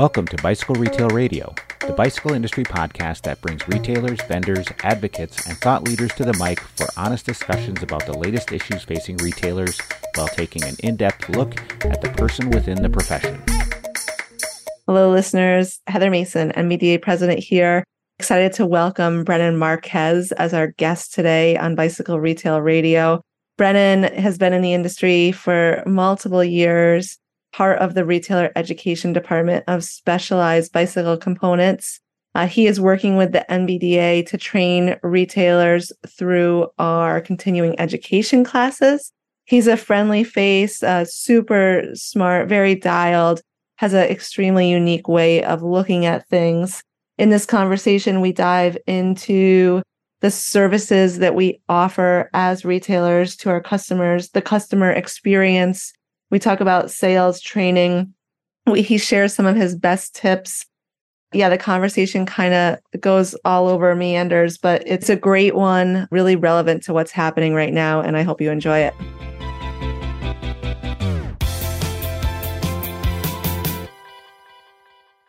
Welcome to Bicycle Retail Radio, the bicycle industry podcast that brings retailers, vendors, advocates, and thought leaders to the mic for honest discussions about the latest issues facing retailers while taking an in depth look at the person within the profession. Hello, listeners. Heather Mason, NBDA president here. Excited to welcome Brennan Marquez as our guest today on Bicycle Retail Radio. Brennan has been in the industry for multiple years part of the retailer education department of specialized bicycle components. Uh, he is working with the NBDA to train retailers through our continuing education classes. He's a friendly face, uh, super smart, very dialed, has an extremely unique way of looking at things. In this conversation, we dive into the services that we offer as retailers to our customers, the customer experience, we talk about sales training. We, he shares some of his best tips. Yeah, the conversation kind of goes all over meanders, but it's a great one, really relevant to what's happening right now. And I hope you enjoy it.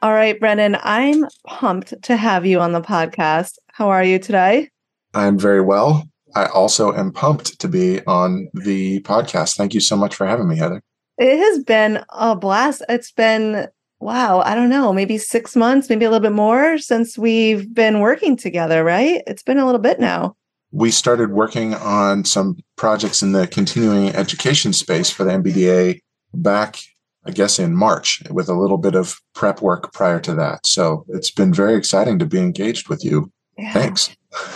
All right, Brennan, I'm pumped to have you on the podcast. How are you today? I'm very well. I also am pumped to be on the podcast. Thank you so much for having me, Heather. It has been a blast. It's been, wow, I don't know, maybe six months, maybe a little bit more since we've been working together, right? It's been a little bit now. We started working on some projects in the continuing education space for the NBDA back, I guess, in March with a little bit of prep work prior to that. So it's been very exciting to be engaged with you. Yeah. Thanks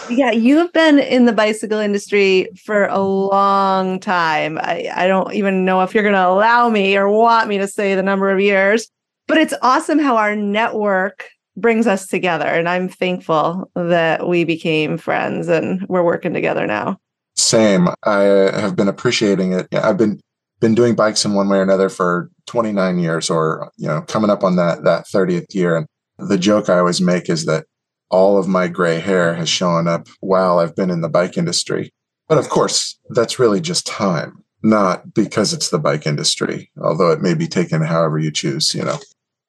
yeah, you've been in the bicycle industry for a long time. I, I don't even know if you're going to allow me or want me to say the number of years, but it's awesome how our network brings us together. And I'm thankful that we became friends and we're working together now. Same. I uh, have been appreciating it. I've been been doing bikes in one way or another for 29 years or you know coming up on that that 30th year and the joke I always make is that all of my gray hair has shown up while I've been in the bike industry. But of course, that's really just time, not because it's the bike industry, although it may be taken however you choose, you know.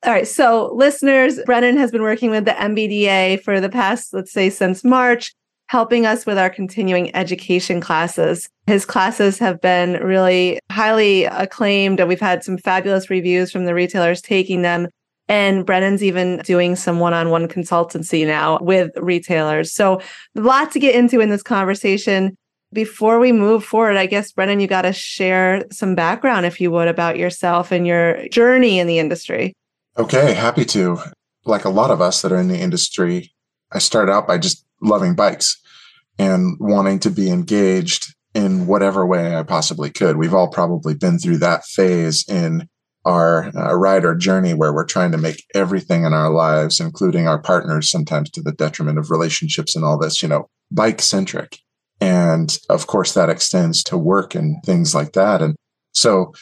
All right. So, listeners, Brennan has been working with the NBDA for the past, let's say, since March, helping us with our continuing education classes. His classes have been really highly acclaimed, and we've had some fabulous reviews from the retailers taking them. And Brennan's even doing some one on one consultancy now with retailers. So, a lot to get into in this conversation. Before we move forward, I guess, Brennan, you got to share some background, if you would, about yourself and your journey in the industry. Okay, happy to. Like a lot of us that are in the industry, I started out by just loving bikes and wanting to be engaged in whatever way I possibly could. We've all probably been through that phase in our uh, rider journey where we're trying to make everything in our lives, including our partners, sometimes to the detriment of relationships and all this, you know, bike centric. And of course, that extends to work and things like that. And so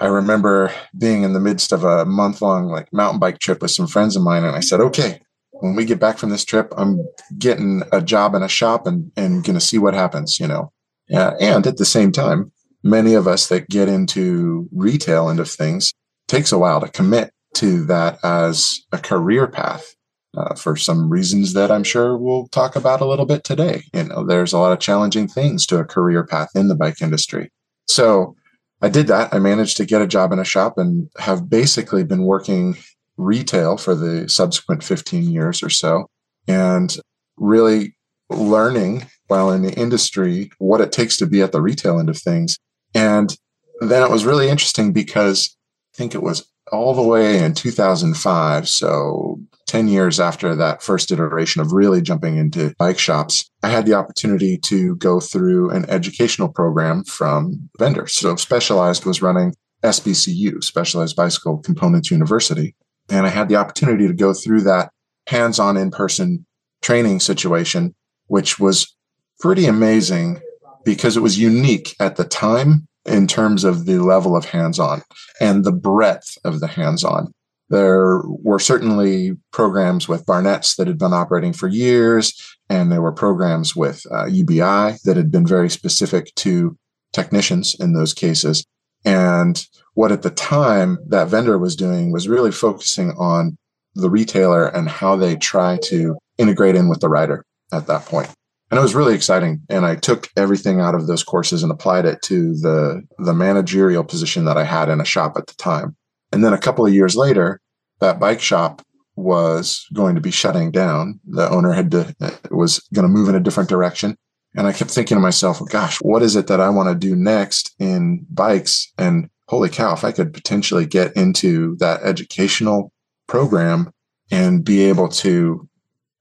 I remember being in the midst of a month long like mountain bike trip with some friends of mine. And I said, okay, when we get back from this trip, I'm getting a job in a shop and, and going to see what happens, you know. Uh, and at the same time, many of us that get into retail end of things takes a while to commit to that as a career path uh, for some reasons that I'm sure we'll talk about a little bit today. You know, there's a lot of challenging things to a career path in the bike industry. So I did that. I managed to get a job in a shop and have basically been working retail for the subsequent 15 years or so and really learning while in the industry what it takes to be at the retail end of things and then it was really interesting because I think it was all the way in 2005. So 10 years after that first iteration of really jumping into bike shops, I had the opportunity to go through an educational program from vendors. So Specialized was running SBCU, Specialized Bicycle Components University. And I had the opportunity to go through that hands on in person training situation, which was pretty amazing because it was unique at the time in terms of the level of hands on and the breadth of the hands on. There were certainly programs with Barnett's that had been operating for years, and there were programs with uh, UBI that had been very specific to technicians in those cases. And what at the time that vendor was doing was really focusing on the retailer and how they try to integrate in with the rider at that point. And it was really exciting. And I took everything out of those courses and applied it to the, the managerial position that I had in a shop at the time. And then a couple of years later, that bike shop was going to be shutting down. The owner had to, was going to move in a different direction. And I kept thinking to myself, gosh, what is it that I want to do next in bikes? And holy cow, if I could potentially get into that educational program and be able to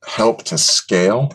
help to scale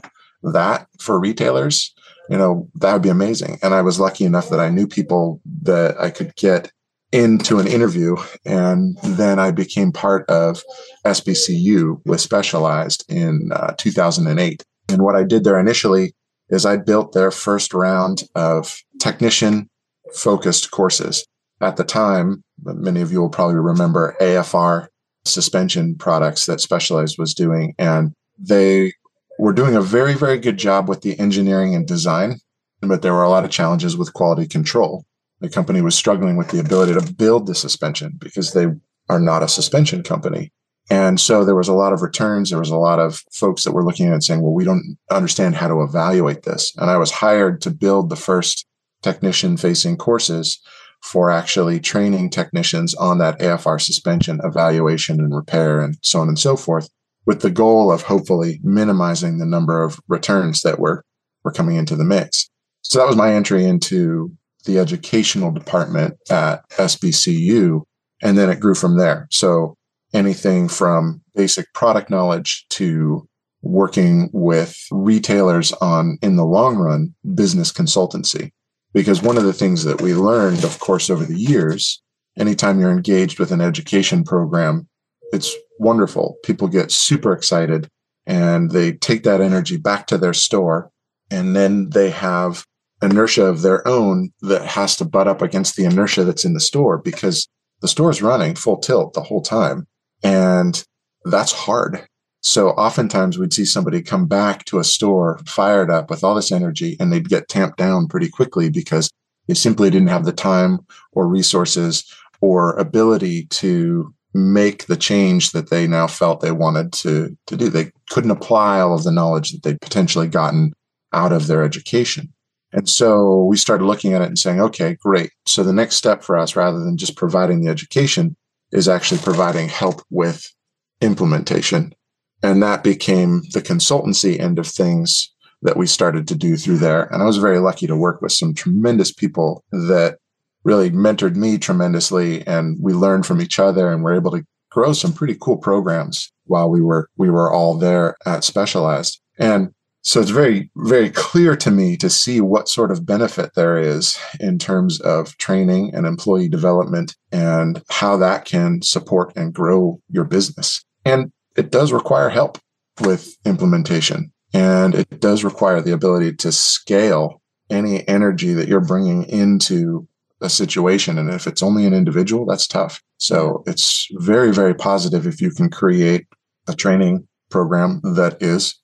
that for retailers, you know, that would be amazing. And I was lucky enough that I knew people that I could get into an interview. And then I became part of SBCU with Specialized in uh, 2008. And what I did there initially is I built their first round of technician focused courses. At the time, many of you will probably remember AFR suspension products that Specialized was doing. And they were doing a very, very good job with the engineering and design, but there were a lot of challenges with quality control. The company was struggling with the ability to build the suspension because they are not a suspension company. And so there was a lot of returns. There was a lot of folks that were looking at it saying, well, we don't understand how to evaluate this. And I was hired to build the first technician facing courses for actually training technicians on that AFR suspension evaluation and repair and so on and so forth with the goal of hopefully minimizing the number of returns that were, were coming into the mix. So that was my entry into the educational department at SBCU. And then it grew from there. So anything from basic product knowledge to working with retailers on, in the long run, business consultancy. Because one of the things that we learned, of course, over the years, anytime you're engaged with an education program, it's wonderful. People get super excited and they take that energy back to their store. And then they have inertia of their own that has to butt up against the inertia that's in the store because the store is running full tilt the whole time. And that's hard. So oftentimes we'd see somebody come back to a store fired up with all this energy and they'd get tamped down pretty quickly because they simply didn't have the time or resources or ability to make the change that they now felt they wanted to, to do. They couldn't apply all of the knowledge that they'd potentially gotten out of their education. And so we started looking at it and saying, okay, great. So the next step for us, rather than just providing the education, is actually providing help with implementation. And that became the consultancy end of things that we started to do through there. And I was very lucky to work with some tremendous people that really mentored me tremendously and we learned from each other and were able to grow some pretty cool programs while we were we were all there at specialized. And so it's very very clear to me to see what sort of benefit there is in terms of training and employee development and how that can support and grow your business. And it does require help with implementation and it does require the ability to scale any energy that you're bringing into a situation. And if it's only an individual, that's tough. So it's very, very positive if you can create a training program that is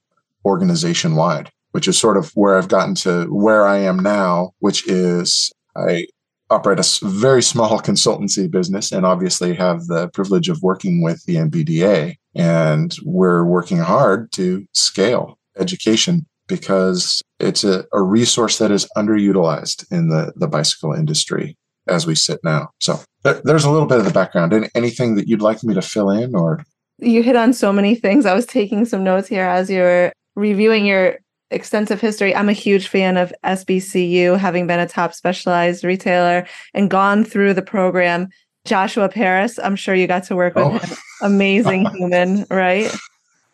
organization wide, which is sort of where I've gotten to where I am now, which is I operate a very small consultancy business and obviously have the privilege of working with the NBDA. And we're working hard to scale education because it's a, a resource that is underutilized in the, the bicycle industry as we sit now. So there, there's a little bit of the background. Any, anything that you'd like me to fill in or? You hit on so many things. I was taking some notes here as you were reviewing your extensive history. I'm a huge fan of SBCU, having been a top specialized retailer and gone through the program. Joshua Paris, I'm sure you got to work with oh. him. Amazing human, right?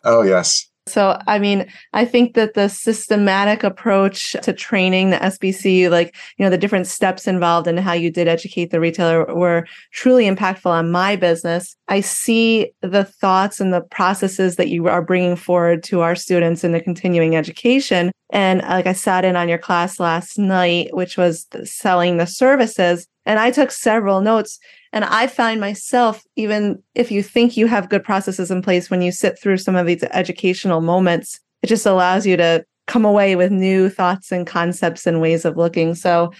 Oh, yes. So, I mean, I think that the systematic approach to training the SBC, like, you know, the different steps involved in how you did educate the retailer were truly impactful on my business. I see the thoughts and the processes that you are bringing forward to our students in the continuing education. And uh, like I sat in on your class last night, which was selling the services, and I took several notes and I find myself, even if you think you have good processes in place, when you sit through some of these educational moments, it just allows you to come away with new thoughts and concepts and ways of looking. So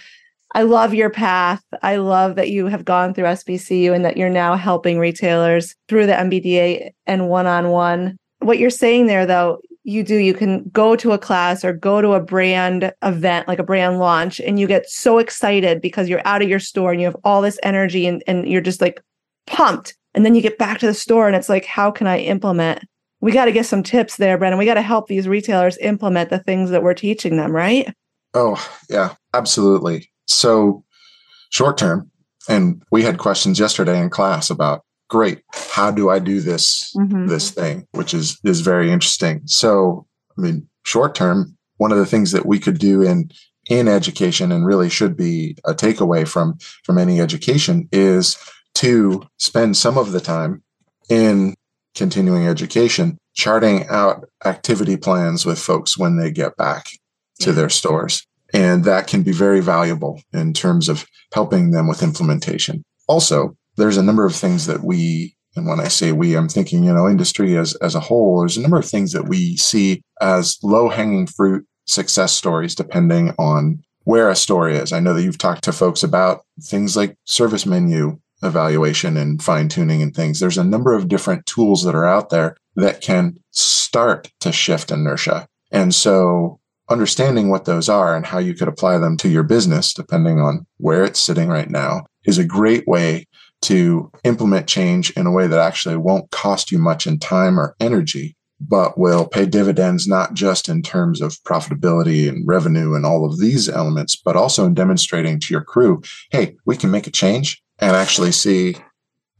I love your path. I love that you have gone through SBCU and that you're now helping retailers through the NBDA and one on one. What you're saying there, though, you do, you can go to a class or go to a brand event, like a brand launch, and you get so excited because you're out of your store and you have all this energy and, and you're just like pumped. And then you get back to the store and it's like, how can I implement? We got to get some tips there, Brennan. We got to help these retailers implement the things that we're teaching them, right? Oh, yeah, absolutely. So, short term, and we had questions yesterday in class about great how do i do this mm-hmm. this thing which is is very interesting so i mean short term one of the things that we could do in in education and really should be a takeaway from from any education is to spend some of the time in continuing education charting out activity plans with folks when they get back to their stores and that can be very valuable in terms of helping them with implementation. Also, there's a number of things that we, and when I say we, I'm thinking, you know, industry as, as a whole, there's a number of things that we see as low hanging fruit success stories, depending on where a story is. I know that you've talked to folks about things like service menu evaluation and fine tuning and things. There's a number of different tools that are out there that can start to shift inertia. And so understanding what those are and how you could apply them to your business, depending on where it's sitting right now, is a great way to implement change in a way that actually won't cost you much in time or energy, but will pay dividends not just in terms of profitability and revenue and all of these elements, but also in demonstrating to your crew, hey, we can make a change and actually see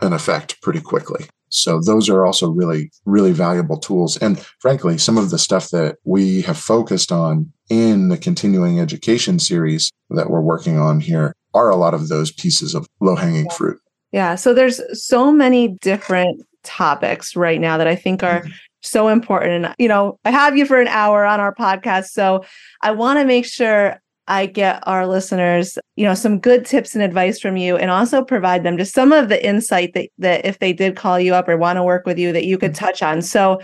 an effect pretty quickly. So those are also really, really valuable tools. And frankly, some of the stuff that we have focused on in the continuing education series that we're working on here are a lot of those pieces of low hanging fruit. Yeah. So there's so many different topics right now that I think are mm-hmm. so important. And, you know, I have you for an hour on our podcast. So I want to make sure I get our listeners, you know, some good tips and advice from you and also provide them just some of the insight that, that if they did call you up or want to work with you that you could mm-hmm. touch on. So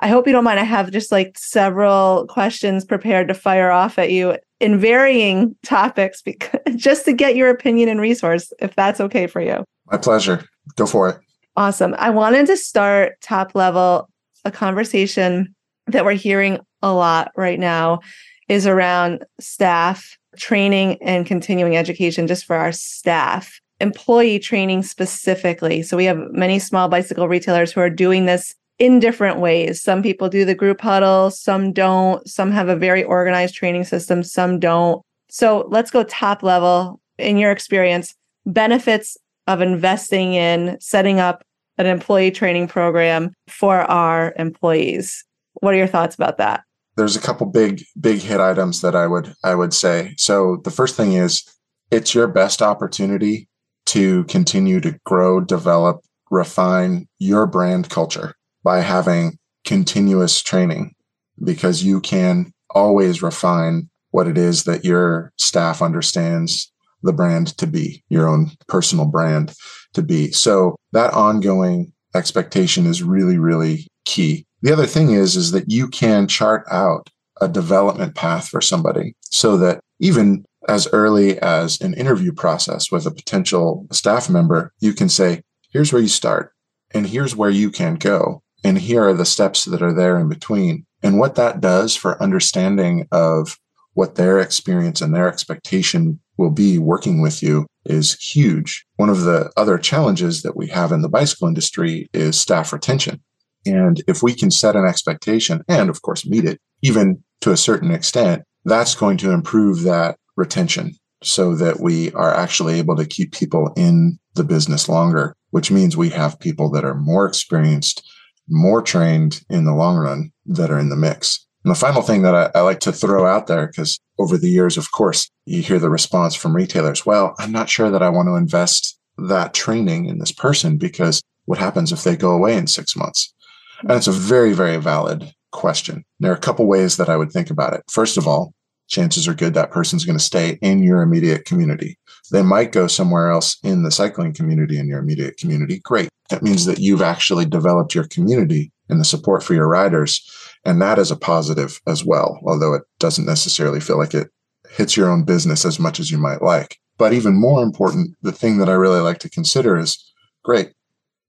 I hope you don't mind. I have just like several questions prepared to fire off at you in varying topics because just to get your opinion and resource, if that's okay for you. My pleasure. Go for it. Awesome. I wanted to start top level a conversation that we're hearing a lot right now is around staff training and continuing education just for our staff, employee training specifically. So we have many small bicycle retailers who are doing this in different ways. Some people do the group huddle, some don't. Some have a very organized training system, some don't. So let's go top level. In your experience, benefits of investing in setting up an employee training program for our employees. What are your thoughts about that? there's a couple big big hit items that I would I would say. So the first thing is it's your best opportunity to continue to grow, develop, refine your brand culture by having continuous training because you can always refine what it is that your staff understands the brand to be, your own personal brand to be. So that ongoing expectation is really, really key. The other thing is, is that you can chart out a development path for somebody so that even as early as an interview process with a potential staff member, you can say, here's where you start and here's where you can go. And here are the steps that are there in between. And what that does for understanding of what their experience and their expectation will be working with you is huge. One of the other challenges that we have in the bicycle industry is staff retention. And if we can set an expectation and, of course, meet it, even to a certain extent, that's going to improve that retention so that we are actually able to keep people in the business longer, which means we have people that are more experienced, more trained in the long run that are in the mix. And the final thing that I, I like to throw out there, because over the years, of course, you hear the response from retailers. Well, I'm not sure that I want to invest that training in this person because what happens if they go away in six months? And it's a very, very valid question. There are a couple ways that I would think about it. First of all, chances are good that person's going to stay in your immediate community. They might go somewhere else in the cycling community in your immediate community. Great. That means that you've actually developed your community and the support for your riders. And that is a positive as well, although it doesn't necessarily feel like it hits your own business as much as you might like. But even more important, the thing that I really like to consider is great.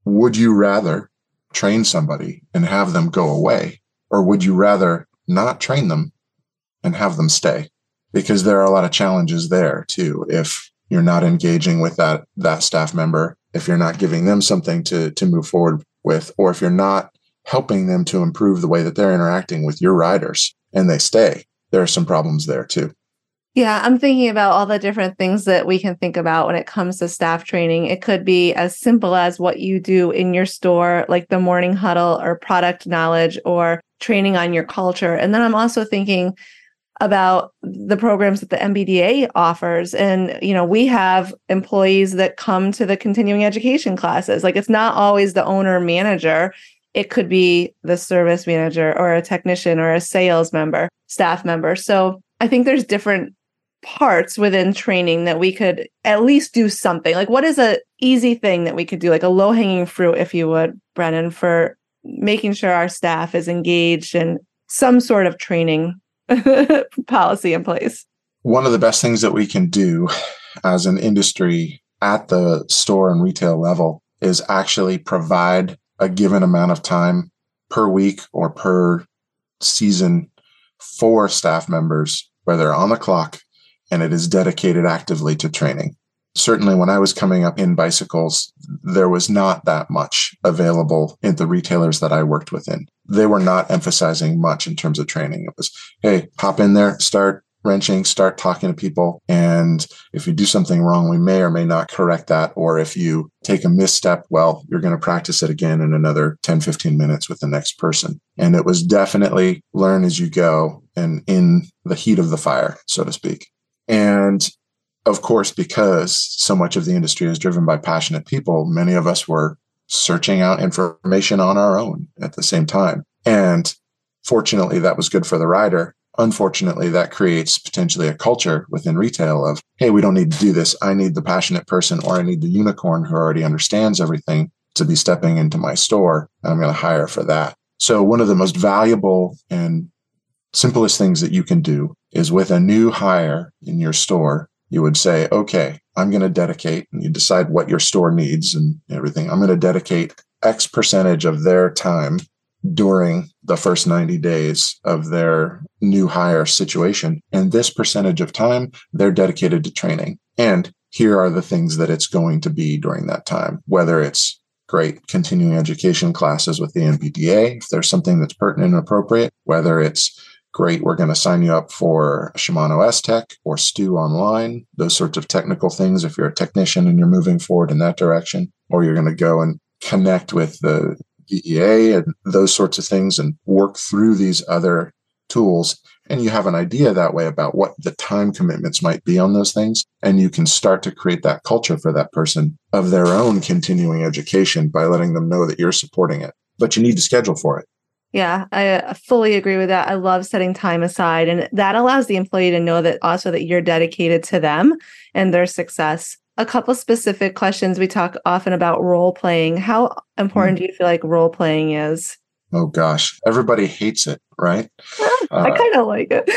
Would you rather train somebody and have them go away? Or would you rather not train them and have them stay? Because there are a lot of challenges there too. If you're not engaging with that, that staff member, if you're not giving them something to, to move forward with, or if you're not helping them to improve the way that they're interacting with your riders and they stay, there are some problems there too. Yeah, I'm thinking about all the different things that we can think about when it comes to staff training. It could be as simple as what you do in your store, like the morning huddle or product knowledge or training on your culture. And then I'm also thinking about the programs that the NBDA offers. And, you know, we have employees that come to the continuing education classes. Like it's not always the owner manager. It could be the service manager or a technician or a sales member, staff member. So I think there's different parts within training that we could at least do something. Like what is a easy thing that we could do? Like a low hanging fruit if you would brennan for making sure our staff is engaged in some sort of training policy in place. One of the best things that we can do as an industry at the store and retail level is actually provide a given amount of time per week or per season for staff members where they're on the clock and it is dedicated actively to training. Certainly, when I was coming up in bicycles, there was not that much available in the retailers that I worked within. They were not emphasizing much in terms of training. It was, hey, hop in there, start wrenching, start talking to people. And if you do something wrong, we may or may not correct that. Or if you take a misstep, well, you're going to practice it again in another 10, 15 minutes with the next person. And it was definitely learn as you go and in the heat of the fire, so to speak. And of course, because so much of the industry is driven by passionate people, many of us were searching out information on our own at the same time. And fortunately, that was good for the rider. Unfortunately, that creates potentially a culture within retail of, hey, we don't need to do this. I need the passionate person or I need the unicorn who already understands everything to be stepping into my store. And I'm going to hire for that. So one of the most valuable and simplest things that you can do is with a new hire in your store, you would say, okay, I'm going to dedicate, and you decide what your store needs and everything. I'm going to dedicate X percentage of their time during the first 90 days of their new hire situation. And this percentage of time, they're dedicated to training. And here are the things that it's going to be during that time, whether it's great continuing education classes with the NBDA, if there's something that's pertinent and appropriate, whether it's great. We're going to sign you up for Shimano S Tech or Stu Online, those sorts of technical things. If you're a technician and you're moving forward in that direction, or you're going to go and connect with the DEA and those sorts of things and work through these other tools. And you have an idea that way about what the time commitments might be on those things. And you can start to create that culture for that person of their own continuing education by letting them know that you're supporting it. But you need to schedule for it. Yeah, I uh, fully agree with that. I love setting time aside, and that allows the employee to know that also that you're dedicated to them and their success. A couple specific questions. We talk often about role playing. How important mm. do you feel like role playing is? Oh gosh, everybody hates it, right? I uh, kind of like it.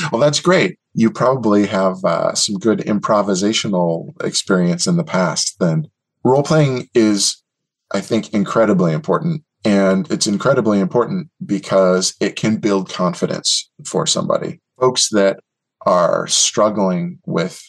well, that's great. You probably have uh, some good improvisational experience in the past. Then role playing is, I think, incredibly important and it's incredibly important because it can build confidence for somebody. Folks that are struggling with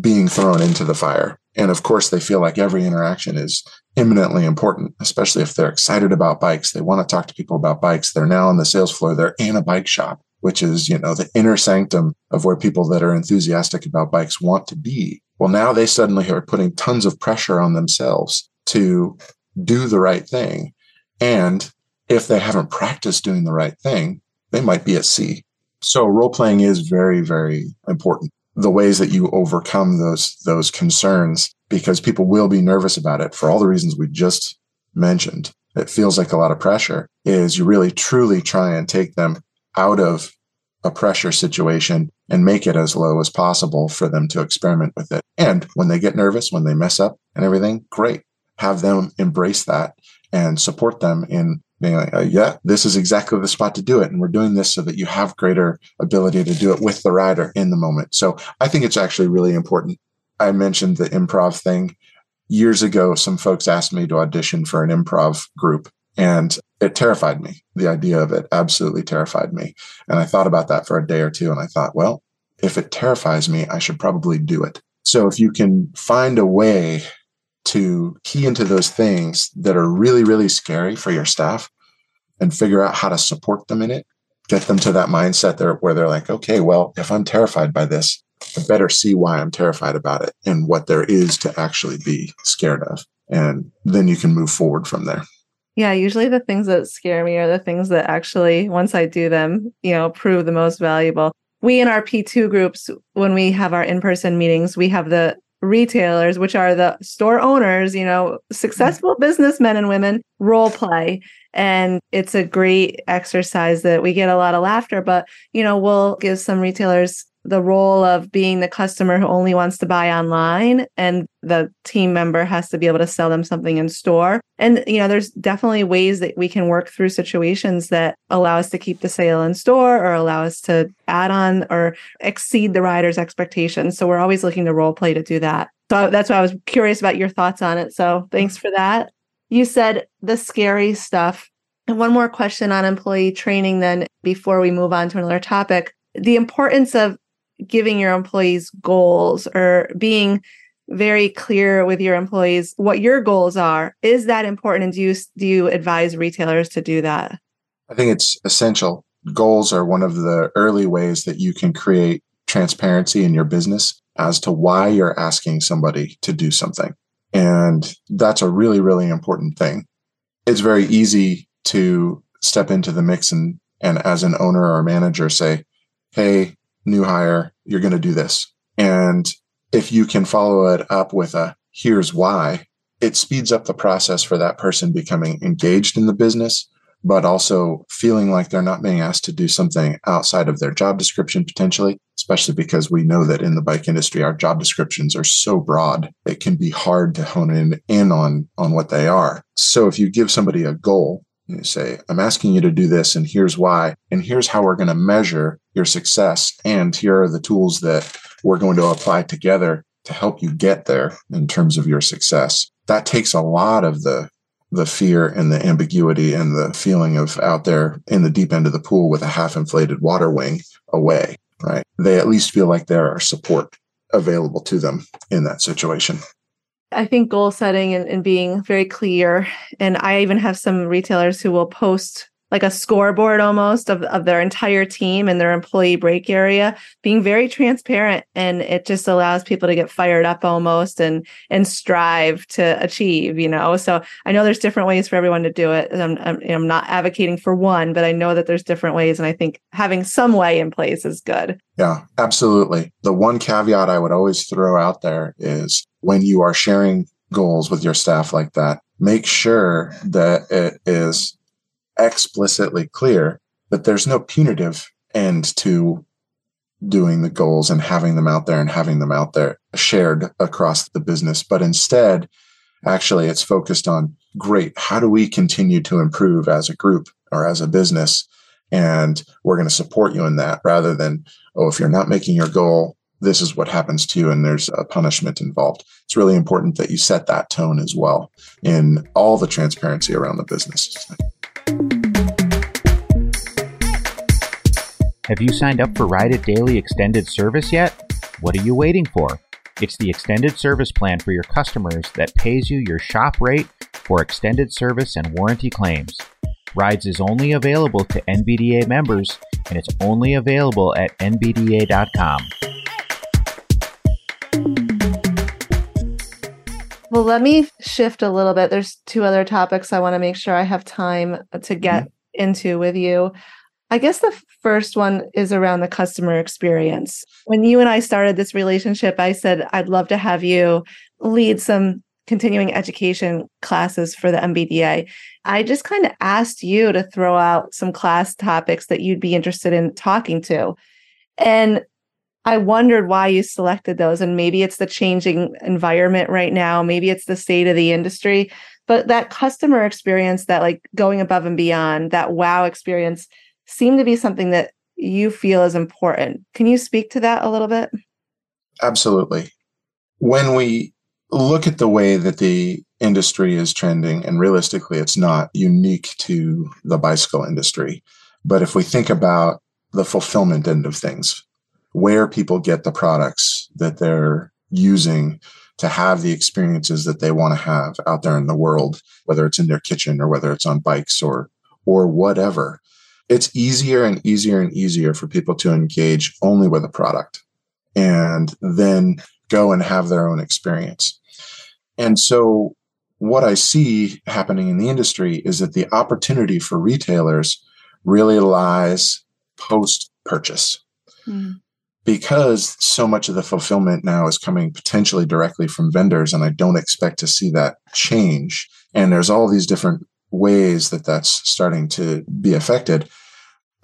being thrown into the fire. And of course, they feel like every interaction is eminently important, especially if they're excited about bikes. They want to talk to people about bikes. They're now on the sales floor. They're in a bike shop, which is, you know, the inner sanctum of where people that are enthusiastic about bikes want to be. Well, now they suddenly are putting tons of pressure on themselves to do the right thing. And if they haven't practiced doing the right thing, they might be at sea. So role playing is very, very important. The ways that you overcome those, those concerns, because people will be nervous about it for all the reasons we just mentioned. It feels like a lot of pressure is you really truly try and take them out of a pressure situation and make it as low as possible for them to experiment with it. And when they get nervous, when they mess up and everything, great. Have them embrace that and support them in being like, uh, yeah, this is exactly the spot to do it. And we're doing this so that you have greater ability to do it with the rider in the moment. So I think it's actually really important. I mentioned the improv thing. Years ago, some folks asked me to audition for an improv group and it terrified me. The idea of it absolutely terrified me. And I thought about that for a day or two and I thought, well, if it terrifies me, I should probably do it. So if you can find a way to key into those things that are really, really scary for your staff and figure out how to support them in it, get them to that mindset there where they're like, okay, well, if I'm terrified by this, I better see why I'm terrified about it and what there is to actually be scared of. And then you can move forward from there. Yeah, usually the things that scare me are the things that actually, once I do them, you know, prove the most valuable. We in our P2 groups, when we have our in person meetings, we have the retailers, which are the store owners, you know, successful businessmen and women, role play. And it's a great exercise that we get a lot of laughter, but, you know, we'll give some retailers the role of being the customer who only wants to buy online and the team member has to be able to sell them something in store. And you know there's definitely ways that we can work through situations that allow us to keep the sale in store or allow us to add on or exceed the rider's expectations. So we're always looking to role play to do that. So that's why i was curious about your thoughts on it. So thanks for that you said the scary stuff. And one more question on employee training then before we move on to another topic. The importance of giving your employees goals or being very clear with your employees what your goals are is that important? And do you do you advise retailers to do that? I think it's essential. Goals are one of the early ways that you can create transparency in your business as to why you're asking somebody to do something and that's a really really important thing it's very easy to step into the mix and and as an owner or manager say hey new hire, you're going to do this. And if you can follow it up with a here's why, it speeds up the process for that person becoming engaged in the business, but also feeling like they're not being asked to do something outside of their job description potentially, especially because we know that in the bike industry, our job descriptions are so broad. It can be hard to hone in, in on, on what they are. So if you give somebody a goal, you say, I'm asking you to do this, and here's why, and here's how we're going to measure your success. And here are the tools that we're going to apply together to help you get there in terms of your success. That takes a lot of the the fear and the ambiguity and the feeling of out there in the deep end of the pool with a half inflated water wing away, right? They at least feel like there are support available to them in that situation. I think goal setting and, and, being very clear. And I even have some retailers who will post like a scoreboard almost of, of their entire team and their employee break area, being very transparent. And it just allows people to get fired up almost and and strive to achieve, you know. So I know there's different ways for everyone to do it. I'm, I'm, I'm not advocating for one, but I know that there's different ways. And I think having some way in place is good. Yeah, absolutely. The one caveat I would always throw out there is when you are sharing goals with your staff like that, make sure that it is explicitly clear that there's no punitive end to doing the goals and having them out there and having them out there shared across the business. But instead, actually, it's focused on great, how do we continue to improve as a group or as a business? And we're going to support you in that rather than, oh, if you're not making your goal, this is what happens to you and there's a punishment involved. It's really important that you set that tone as well in all the transparency around the business. Have you signed up for Ride It Daily Extended Service yet? What are you waiting for? It's the extended service plan for your customers that pays you your shop rate for extended service and warranty claims. Rides is only available to NBDA members and it's only available at NBDA.com. Well, let me shift a little bit. There's two other topics I want to make sure I have time to get mm-hmm. into with you. I guess the first one is around the customer experience. When you and I started this relationship, I said, I'd love to have you lead some continuing education classes for the NBDA. I just kind of asked you to throw out some class topics that you'd be interested in talking to. And I wondered why you selected those. And maybe it's the changing environment right now. Maybe it's the state of the industry. but that customer experience, that like going above and beyond, that wow experience seem to be something that you feel is important. Can you speak to that a little bit? Absolutely. When we look at the way that the industry is trending, and realistically, it's not unique to the bicycle industry. But if we think about the fulfillment end of things, where people get the products that they're using to have the experiences that they want to have out there in the world, whether it's in their kitchen or whether it's on bikes or or whatever. It's easier and easier and easier for people to engage only with a product and then go and have their own experience. And so what I see happening in the industry is that the opportunity for retailers really lies post purchase. Mm. Because so much of the fulfillment now is coming potentially directly from vendors, and I don't expect to see that change. And there's all these different ways that that's starting to be affected.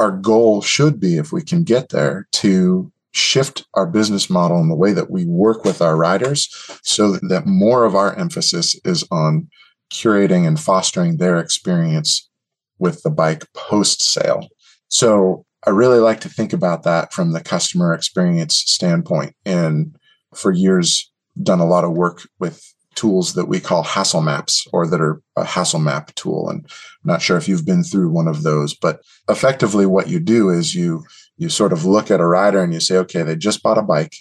Our goal should be, if we can get there, to shift our business model and the way that we work with our riders so that more of our emphasis is on curating and fostering their experience with the bike post sale. So I really like to think about that from the customer experience standpoint. And for years, done a lot of work with tools that we call hassle maps or that are a hassle map tool. And I'm not sure if you've been through one of those, but effectively what you do is you you sort of look at a rider and you say, okay, they just bought a bike.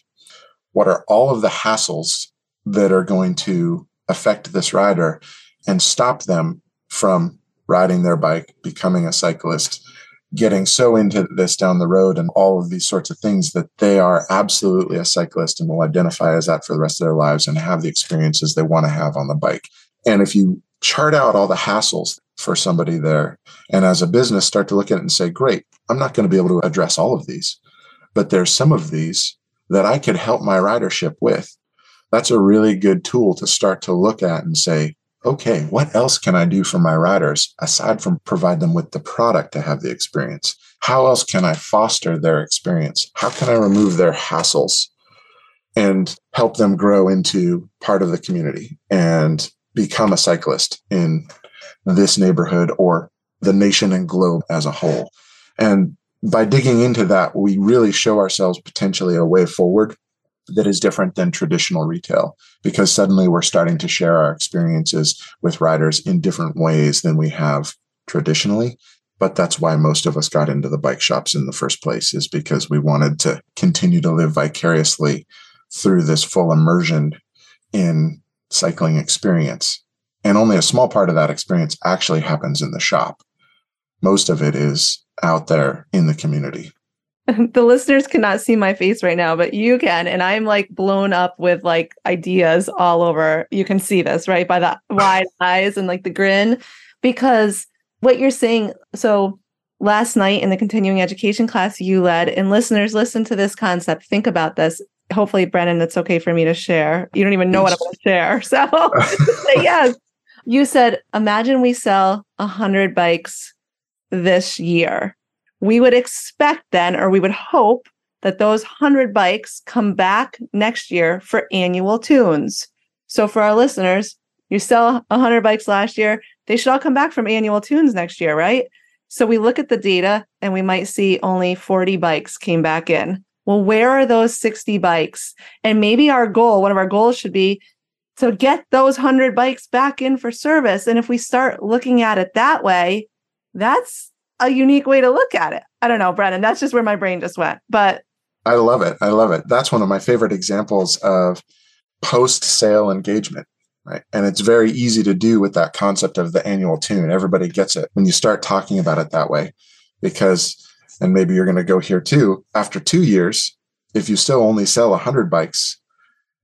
What are all of the hassles that are going to affect this rider and stop them from riding their bike, becoming a cyclist, getting so into this down the road and all of these sorts of things that they are absolutely a cyclist and will identify as that for the rest of their lives and have the experiences they want to have on the bike. And if you chart out all the hassles for somebody there and as a business start to look at it and say, great, I'm not going to be able to address all of these, but there's some of these that I could help my ridership with. That's a really good tool to start to look at and say, okay, what else can I do for my riders aside from provide them with the product to have the experience? How else can I foster their experience? How can I remove their hassles and help them grow into part of the community and become a cyclist in this neighborhood or the nation and globe as a whole? And by digging into that, we really show ourselves potentially a way forward that is different than traditional retail because suddenly we're starting to share our experiences with riders in different ways than we have traditionally. But that's why most of us got into the bike shops in the first place, is because we wanted to continue to live vicariously through this full immersion in cycling experience. And only a small part of that experience actually happens in the shop. Most of it is out there in the community. the listeners cannot see my face right now, but you can. And I'm like blown up with like ideas all over. You can see this, right? By the wide eyes and like the grin. Because what you're saying, so last night in the continuing education class you led, and listeners, listen to this concept. Think about this. Hopefully, Brennan, it's okay for me to share. You don't even know what I'm going to share. So, yes. You said, imagine we sell a hundred bikes this year we would expect then, or we would hope that those 100 bikes come back next year for annual tunes. So for our listeners, you sell 100 bikes last year, they should all come back from annual tunes next year, right? So we look at the data and we might see only 40 bikes came back in. Well, where are those 60 bikes? And maybe our goal, one of our goals should be to get those 100 bikes back in for service. And if we start looking at it that way, that's a unique way to look at it. I don't know, Brennan. That's just where my brain just went. But I love it. I love it. That's one of my favorite examples of post sale engagement. Right. And it's very easy to do with that concept of the annual tune. Everybody gets it when you start talking about it that way. Because, and maybe you're going to go here too, after two years, if you still only sell 100 bikes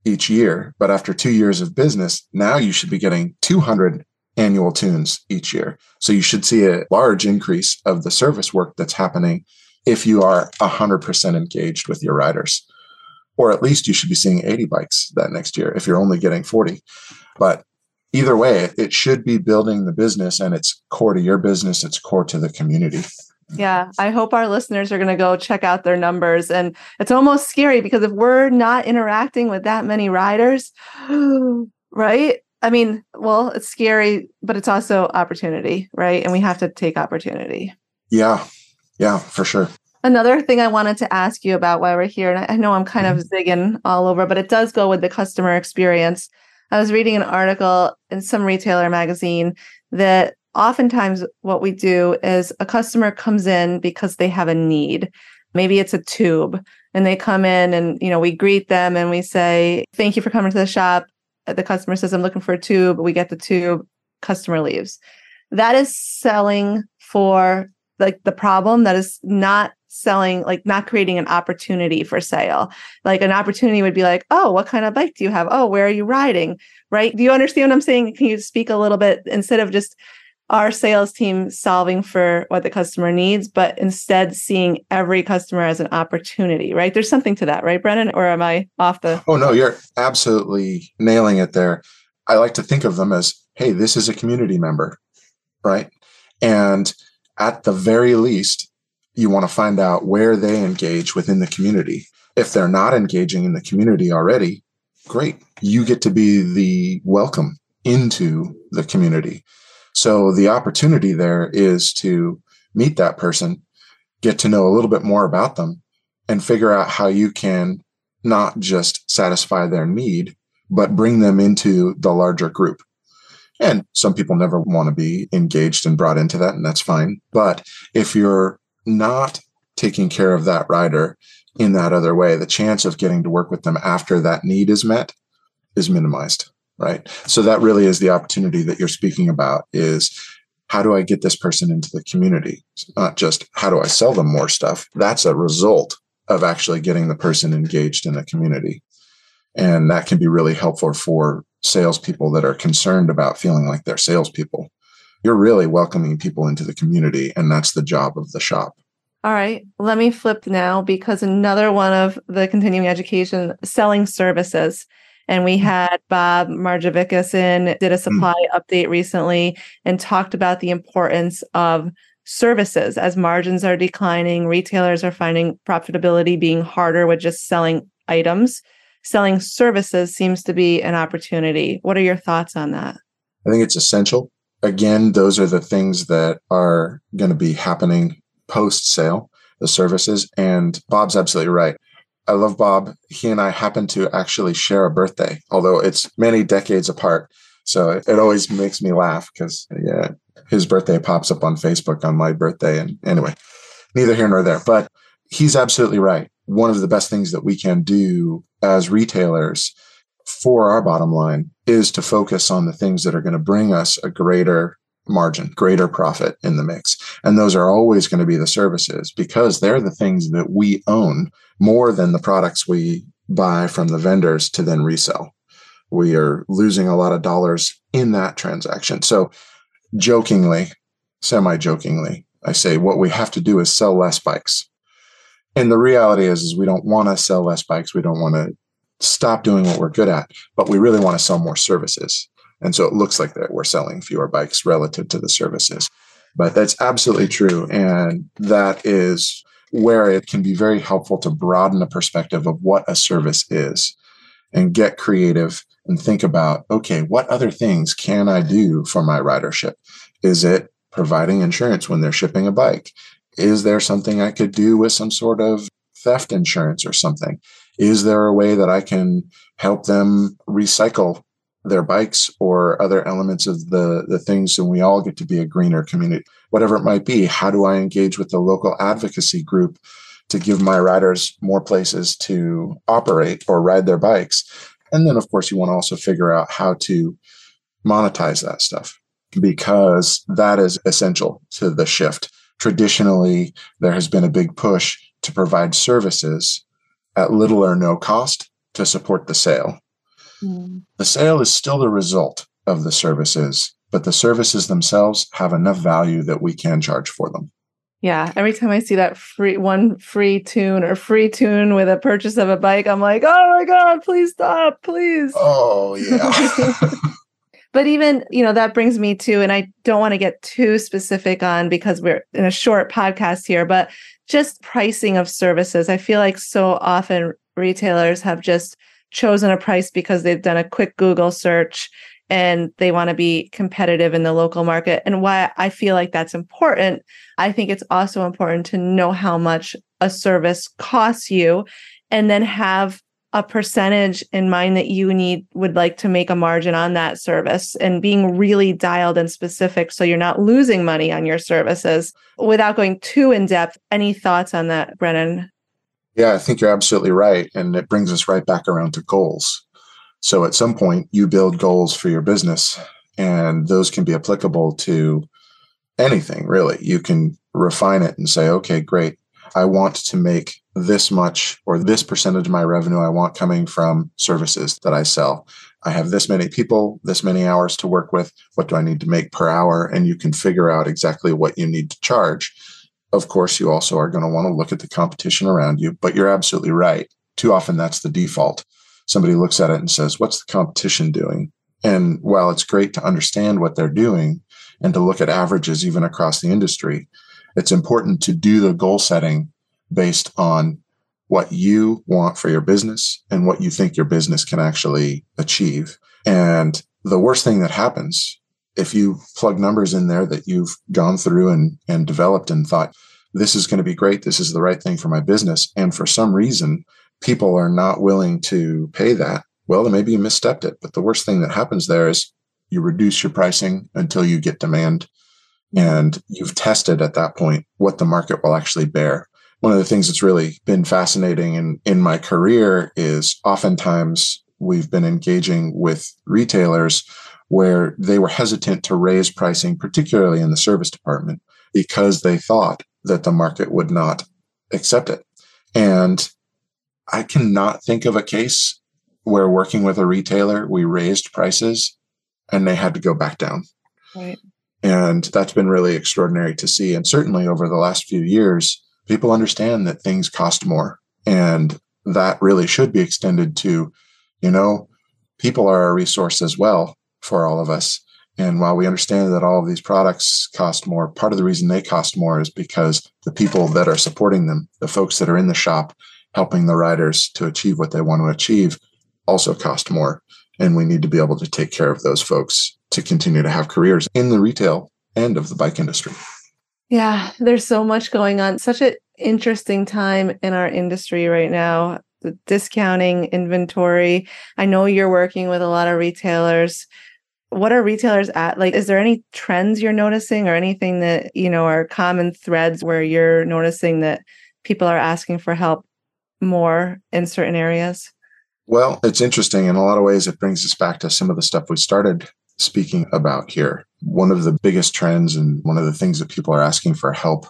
each year, but after two years of business, now you should be getting 200 annual tunes each year. So you should see a large increase of the service work that's happening if you are 100% engaged with your riders. Or at least you should be seeing 80 bikes that next year if you're only getting 40. But either way, it should be building the business and it's core to your business, it's core to the community. Yeah, I hope our listeners are going to go check out their numbers. And it's almost scary because if we're not interacting with that many riders, right? I mean, well, it's scary, but it's also opportunity, right? And we have to take opportunity. Yeah. Yeah, for sure. Another thing I wanted to ask you about while we're here, and I know I'm kind of mm-hmm. zigging all over, but it does go with the customer experience. I was reading an article in some retailer magazine that oftentimes what we do is a customer comes in because they have a need. Maybe it's a tube and they come in and you know we greet them and we say thank you for coming to the shop the customer says, I'm looking for a tube. We get the tube, customer leaves. That is selling for like the problem that is not selling, like not creating an opportunity for sale. Like an opportunity would be like, oh, what kind of bike do you have? Oh, where are you riding? Right. Do you understand what I'm saying? Can you speak a little bit instead of just our sales team solving for what the customer needs, but instead seeing every customer as an opportunity, right? There's something to that, right, Brennan? Or am I off the? Oh, no, you're absolutely nailing it there. I like to think of them as, hey, this is a community member, right? And at the very least, you want to find out where they engage within the community. If they're not engaging in the community already, great. You get to be the welcome into the community so the opportunity there is to meet that person, get to know a little bit more about them, and figure out how you can not just satisfy their need, but bring them into the larger group. And some people never want to be engaged and brought into that, and that's fine. But if you're not taking care of that rider in that other way, the chance of getting to work with them after that need is met is minimized right? So that really is the opportunity that you're speaking about is how do i get this person into the community? Not just how do i sell them more stuff. That's a result of actually getting the person engaged in the community. And that can be really helpful for salespeople that are concerned about feeling like they're salespeople. You're really welcoming people into the community and that's the job of the shop. All right, let me flip now because another one of the continuing education selling services. And we had Bob Margevicius in, did a hmm. supply mm. update recently and talked about the importance of services as margins are declining. Retailers are finding profitability being harder with just selling items. Selling services seems to be an opportunity. What are your thoughts on that? I think it's essential. Again, those are the things that are going to be happening post sale, the services. And Bob's absolutely right. I love Bob. He and I happen to actually share a birthday, although it's many decades apart. So it, it always makes me laugh because yeah, his birthday pops up on Facebook on my birthday. And anyway, neither here nor there. But he's absolutely right. One of the best things that we can do as retailers for our bottom line is to focus on the things that are going to bring us a greater margin, greater profit in the mix. And those are always going to be the services because they're the things that we own more than the products we buy from the vendors to then resell. We are losing a lot of dollars in that transaction. So, jokingly, semi jokingly, I say what we have to do is sell less bikes. And the reality is, is we don't want to sell less bikes. We don't want to stop doing what we're good at, but we really want to sell more services. And so it looks like that we're selling fewer bikes relative to the services. But that's absolutely true. And that is where it can be very helpful to broaden the perspective of what a service is and get creative and think about okay, what other things can I do for my ridership? Is it providing insurance when they're shipping a bike? Is there something I could do with some sort of theft insurance or something? Is there a way that I can help them recycle their bikes or other elements of the, the things and we all get to be a greener community. Whatever it might be how do i engage with the local advocacy group to give my riders more places to operate or ride their bikes? And then of course you want to also figure out how to monetize that stuff because that is essential to the shift. Traditionally there has been a big push to provide services at little or no cost to support the sale Mm. The sale is still the result of the services, but the services themselves have enough value that we can charge for them. Yeah, every time I see that free one free tune or free tune with a purchase of a bike, I'm like, "Oh my god, please stop, please." Oh, yeah. but even, you know, that brings me to and I don't want to get too specific on because we're in a short podcast here, but just pricing of services. I feel like so often retailers have just chosen a price because they've done a quick Google search and they want to be competitive in the local market. And why I feel like that's important, I think it's also important to know how much a service costs you and then have a percentage in mind that you need would like to make a margin on that service and being really dialed and specific so you're not losing money on your services without going too in depth any thoughts on that brennan yeah i think you're absolutely right and it brings us right back around to goals so at some point you build goals for your business and those can be applicable to anything really you can refine it and say okay great i want to make this much or this percentage of my revenue I want coming from services that I sell. I have this many people, this many hours to work with. What do I need to make per hour? And you can figure out exactly what you need to charge. Of course, you also are going to want to look at the competition around you, but you're absolutely right. Too often that's the default. Somebody looks at it and says, What's the competition doing? And while it's great to understand what they're doing and to look at averages even across the industry, it's important to do the goal setting based on what you want for your business and what you think your business can actually achieve. And the worst thing that happens if you plug numbers in there that you've gone through and, and developed and thought, this is going to be great. This is the right thing for my business. And for some reason, people are not willing to pay that. Well, then maybe you misstepped it. But the worst thing that happens there is you reduce your pricing until you get demand. And you've tested at that point what the market will actually bear one of the things that's really been fascinating in, in my career is oftentimes we've been engaging with retailers where they were hesitant to raise pricing, particularly in the service department, because they thought that the market would not accept it. And I cannot think of a case where working with a retailer, we raised prices and they had to go back down. Right. And that's been really extraordinary to see. And certainly over the last few years, people understand that things cost more. And that really should be extended to, you know, people are a resource as well for all of us. And while we understand that all of these products cost more, part of the reason they cost more is because the people that are supporting them, the folks that are in the shop helping the riders to achieve what they want to achieve, also cost more. And we need to be able to take care of those folks to continue to have careers in the retail end of the bike industry. Yeah, there's so much going on. Such an interesting time in our industry right now. The discounting inventory. I know you're working with a lot of retailers. What are retailers at? Like, is there any trends you're noticing or anything that, you know, are common threads where you're noticing that people are asking for help more in certain areas? Well, it's interesting. In a lot of ways, it brings us back to some of the stuff we started speaking about here. One of the biggest trends and one of the things that people are asking for help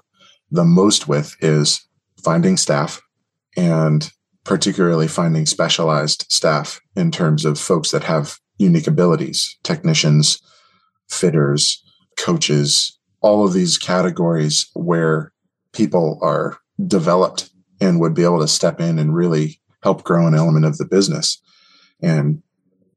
the most with is finding staff and particularly finding specialized staff in terms of folks that have unique abilities, technicians, fitters, coaches, all of these categories where people are developed and would be able to step in and really help grow an element of the business. And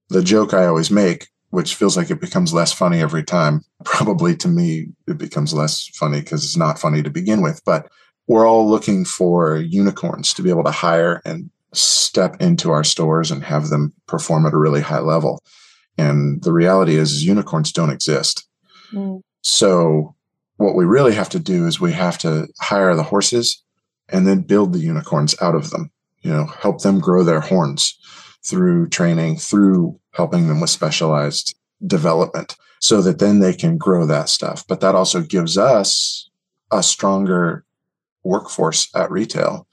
the joke I always make which feels like it becomes less funny every time. Probably to me, it becomes less funny because it's not funny to begin with. But we're all looking for unicorns to be able to hire and step into our stores and have them perform at a really high level. And the reality is, is unicorns don't exist. Mm. So what we really have to do is we have to hire the horses and then build the unicorns out of them, you know, help them grow their horns through training, through helping them with specialized development so that then they can grow that stuff. But that also gives us a stronger workforce at retail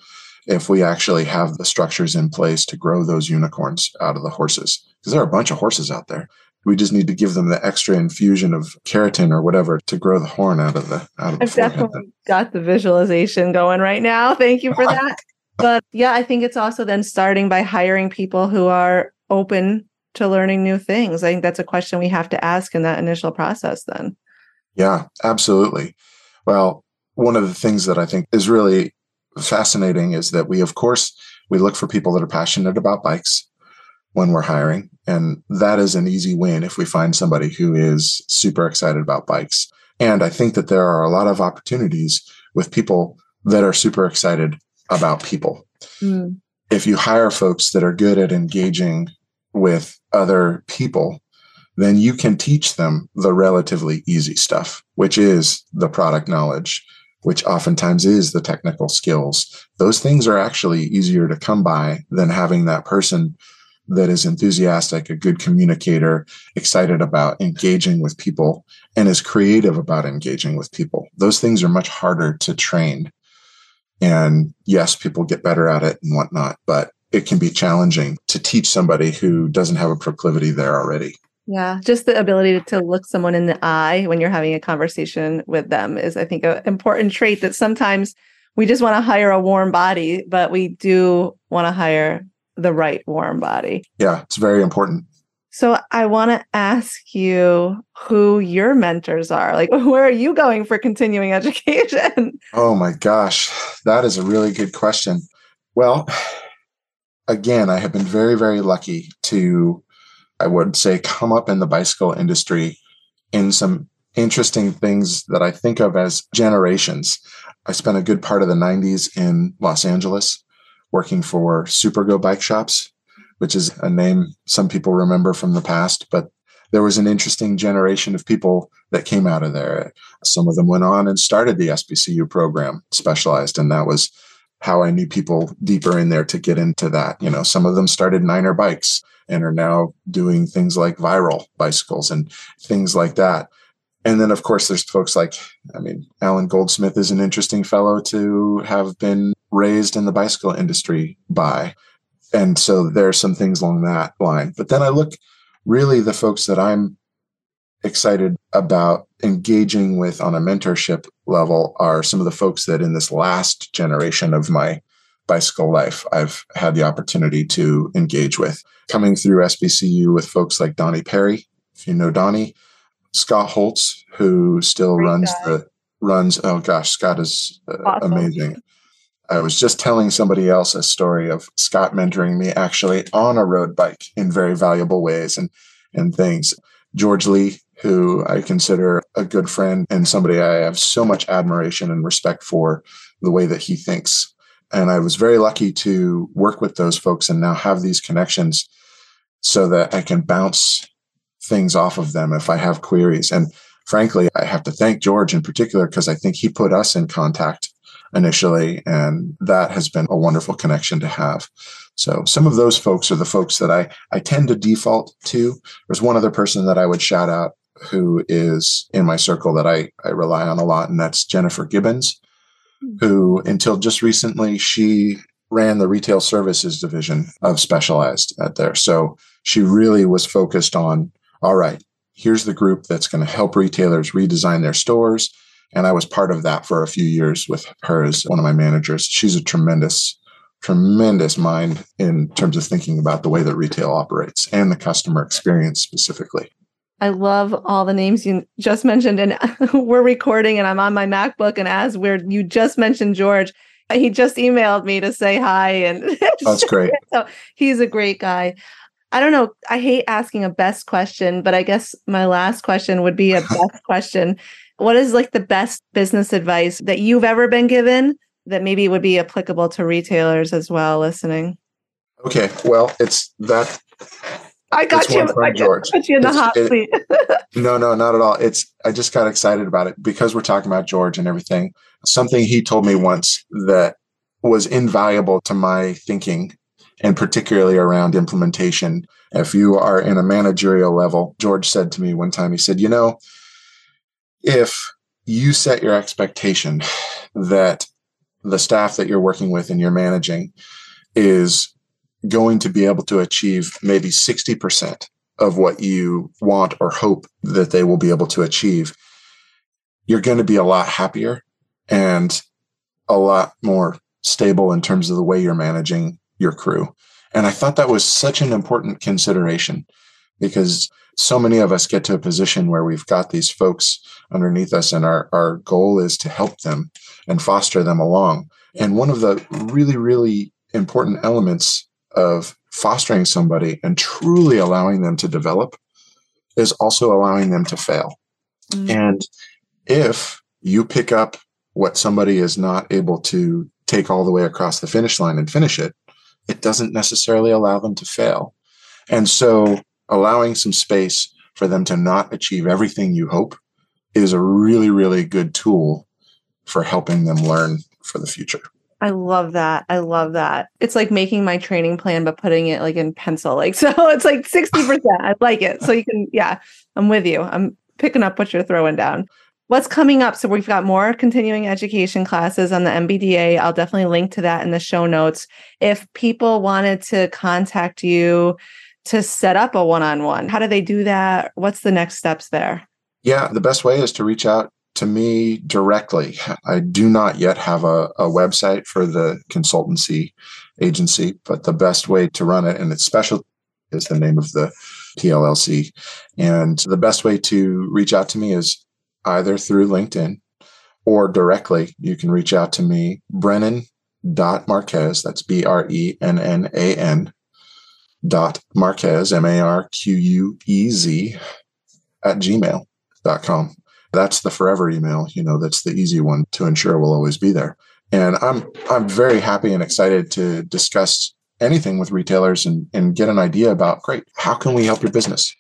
if we actually have the structures in place to grow those unicorns out of the horses. Because there are a bunch of horses out there. We just need to give them the extra infusion of keratin or whatever to grow the horn out of the out of I've definitely got the visualization going right now. Thank you for that. but yeah, I think it's also then starting by hiring people who are open to learning new things? I think that's a question we have to ask in that initial process then. Yeah, absolutely. Well, one of the things that I think is really fascinating is that we, of course, we look for people that are passionate about bikes when we're hiring. And that is an easy win if we find somebody who is super excited about bikes. And I think that there are a lot of opportunities with people that are super excited about people. Mm. If you hire folks that are good at engaging with other people then you can teach them the relatively easy stuff, which is the product knowledge, which oftentimes is the technical skills. Those things are actually easier to come by than having that person that is enthusiastic, a good communicator, excited about engaging with people, and is creative about engaging with people. Those things are much harder to train. And yes, people get better at it and whatnot, but it can be challenging to teach somebody who doesn't have a proclivity there already. Yeah, just the ability to look someone in the eye when you're having a conversation with them is, I think, an important trait that sometimes we just want to hire a warm body, but we do want to hire the right warm body. Yeah, it's very important. So I want to ask you who your mentors are. Like, where are you going for continuing education? Oh my gosh, that is a really good question. Well, again, I have been very, very lucky to I would say, come up in the bicycle industry in some interesting things that I think of as generations. I spent a good part of the 90s in Los Angeles working for Supergo Bike Shops, which is a name some people remember from the past, but there was an interesting generation of people that came out of there. Some of them went on and started the SBCU program, specialized, and that was how I knew people deeper in there to get into that. You know, some of them started Niner bikes and are now doing things like viral bicycles and things like that. And then, of course, there's folks like, I mean, Alan Goldsmith is an interesting fellow to have been raised in the bicycle industry by. And so there are some things along that line. But then I look really the folks that I'm excited about engaging with on a mentorship level are some of the folks that in this last generation of my bicycle life I've had the opportunity to engage with. Coming through SBCU with folks like Donnie Perry, if you know Donnie, Scott Holtz, who still Great runs guy. the runs. Oh gosh, Scott is uh, awesome. amazing. I was just telling somebody else a story of Scott mentoring me actually on a road bike in very valuable ways and and things. George Lee, who I consider a good friend and somebody I have so much admiration and respect for the way that he thinks and I was very lucky to work with those folks and now have these connections so that I can bounce things off of them if I have queries. And frankly, I have to thank George in particular because I think he put us in contact initially. And that has been a wonderful connection to have. So some of those folks are the folks that I, I tend to default to. There's one other person that I would shout out who is in my circle that I, I rely on a lot, and that's Jennifer Gibbons who until just recently she ran the retail services division of specialized at there. So she really was focused on, all right, here's the group that's going to help retailers redesign their stores. And I was part of that for a few years with her as one of my managers. She's a tremendous, tremendous mind in terms of thinking about the way that retail operates and the customer experience specifically. I love all the names you just mentioned. And we're recording and I'm on my MacBook. And as we're, you just mentioned George, he just emailed me to say hi. And that's great. so he's a great guy. I don't know. I hate asking a best question, but I guess my last question would be a best question. What is like the best business advice that you've ever been given that maybe would be applicable to retailers as well listening? Okay. Well, it's that I got you. I George. put you in the it's, hot seat. no, no, not at all. It's I just got excited about it because we're talking about George and everything. Something he told me once that was invaluable to my thinking, and particularly around implementation. If you are in a managerial level, George said to me one time, he said, "You know, if you set your expectation that the staff that you're working with and you're managing is going to be able to achieve maybe 60% of what you want or hope that they will be able to achieve, you're going to be a lot happier and a lot more stable in terms of the way you're managing your crew. And I thought that was such an important consideration because so many of us get to a position where we've got these folks underneath us and our, our goal is to help them and foster them along. And one of the really, really important elements of fostering somebody and truly allowing them to develop is also allowing them to fail. Mm-hmm. And if you pick up what somebody is not able to take all the way across the finish line and finish it, it doesn't necessarily allow them to fail. And so allowing some space for them to not achieve everything you hope is a really, really good tool for helping them learn for the future. I love that. I love that. It's like making my training plan, but putting it like in pencil. Like, so it's like 60%. I like it. So you can, yeah, I'm with you. I'm picking up what you're throwing down. What's coming up? So we've got more continuing education classes on the NBDA. I'll definitely link to that in the show notes. If people wanted to contact you to set up a one on one, how do they do that? What's the next steps there? Yeah, the best way is to reach out to me directly. I do not yet have a, a, website for the consultancy agency, but the best way to run it, and it's special, is the name of the PLLC. And the best way to reach out to me is either through LinkedIn or directly. You can reach out to me, Brennan dot Marquez. That's B R E N N A N dot Marquez, M A R Q U E Z at gmail.com that's the forever email you know that's the easy one to ensure will always be there. And i'm i'm very happy and excited to discuss anything with retailers and, and get an idea about great how can we help your business?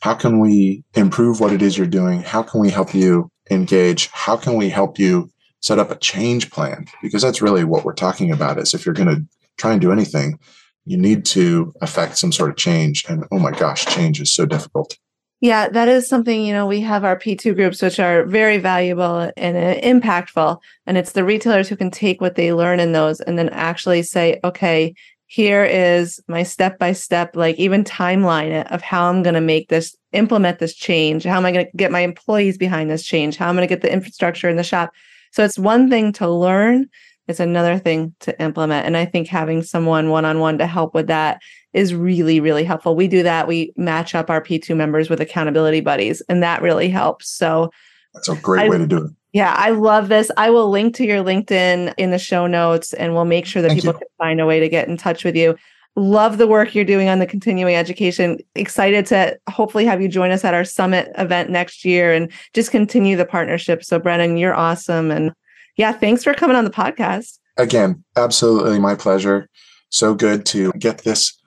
How can we improve what it is you're doing? How can we help you engage? How can we help you set up a change plan? Because that's really what we're talking about is if you're going to try and do anything you need to affect some sort of change. And oh my gosh change is so difficult yeah, that is something, you know, we have our P2 groups, which are very valuable and uh, impactful. And it's the retailers who can take what they learn in those and then actually say, okay, here is my step by step, like even timeline of how I'm going to make this, implement this change. How am I going to get my employees behind this change? How am I going to get the infrastructure in the shop? So it's one thing to learn, it's another thing to implement. And I think having someone one on one to help with that is really, really helpful. We do that. We match up our P2 members with accountability buddies, and that really helps. So that's a great I, way to do it. Yeah, I love this. I will link to your LinkedIn in the show notes and we'll make sure that Thank people you. can find a way to get in touch with you. Love the work you're doing on the continuing education. Excited to hopefully have you join us at our summit event next year and just continue the partnership. So, Brennan, you're awesome. And yeah, thanks for coming on the podcast. Again, absolutely my pleasure. So good to get this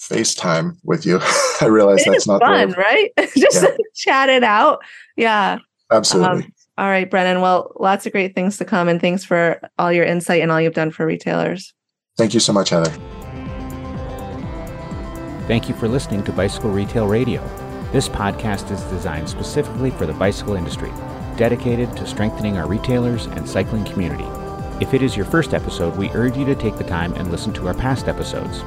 FaceTime with you. I realize it that's not fun, right? Just yeah. chat it out. Yeah. Absolutely. Um, all right, Brennan. Well, lots of great things to come and thanks for all your insight and all you've done for retailers. Thank you so much, Heather. Thank you for listening to Bicycle Retail Radio. This podcast is designed specifically for the bicycle industry, dedicated to strengthening our retailers and cycling community. If it is your first episode, we urge you to take the time and listen to our past episodes.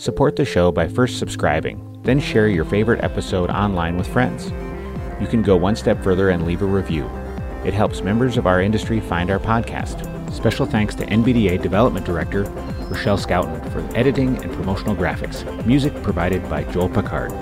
Support the show by first subscribing, then share your favorite episode online with friends. You can go one step further and leave a review. It helps members of our industry find our podcast. Special thanks to NBDA Development Director Rochelle Scouten for editing and promotional graphics. Music provided by Joel Picard.